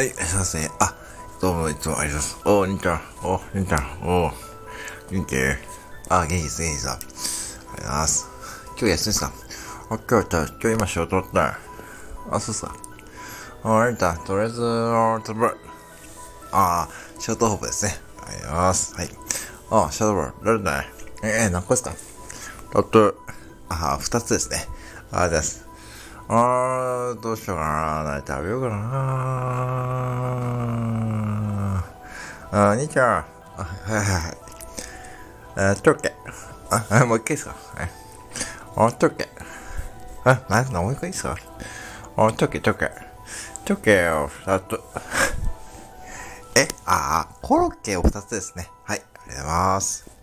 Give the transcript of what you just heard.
はい、すいません。あ、どうもいつもありがとうございます。おー、兄ちゃん。おー、兄ちゃん。おー、元気？あ、元気です、元気です。ありがとうございます。今日休みですか？あ、今日、今日今仕事終わった。あ、そうっすか。あ、兄ちゃん、とりあえず、あ、つぶ。あー、ショートホープですね。ありがとうございます。はい。あ、ショートホープ、誰だね。え、え、何個ですか？だって、あ、二つですね。あ、です。あー、どうしようかな。何食べようかな。あ、兄ちゃん。はいはいはい。えー、チョッケ。あ、もう一回いいっすかはい。あ、チョッケ。あ、な、な、もう一回いいっすかあ、チョッケ、チョッケ。チョッケを二つ。え、あ、コロッケを二つですね。はい、ありがとうございます。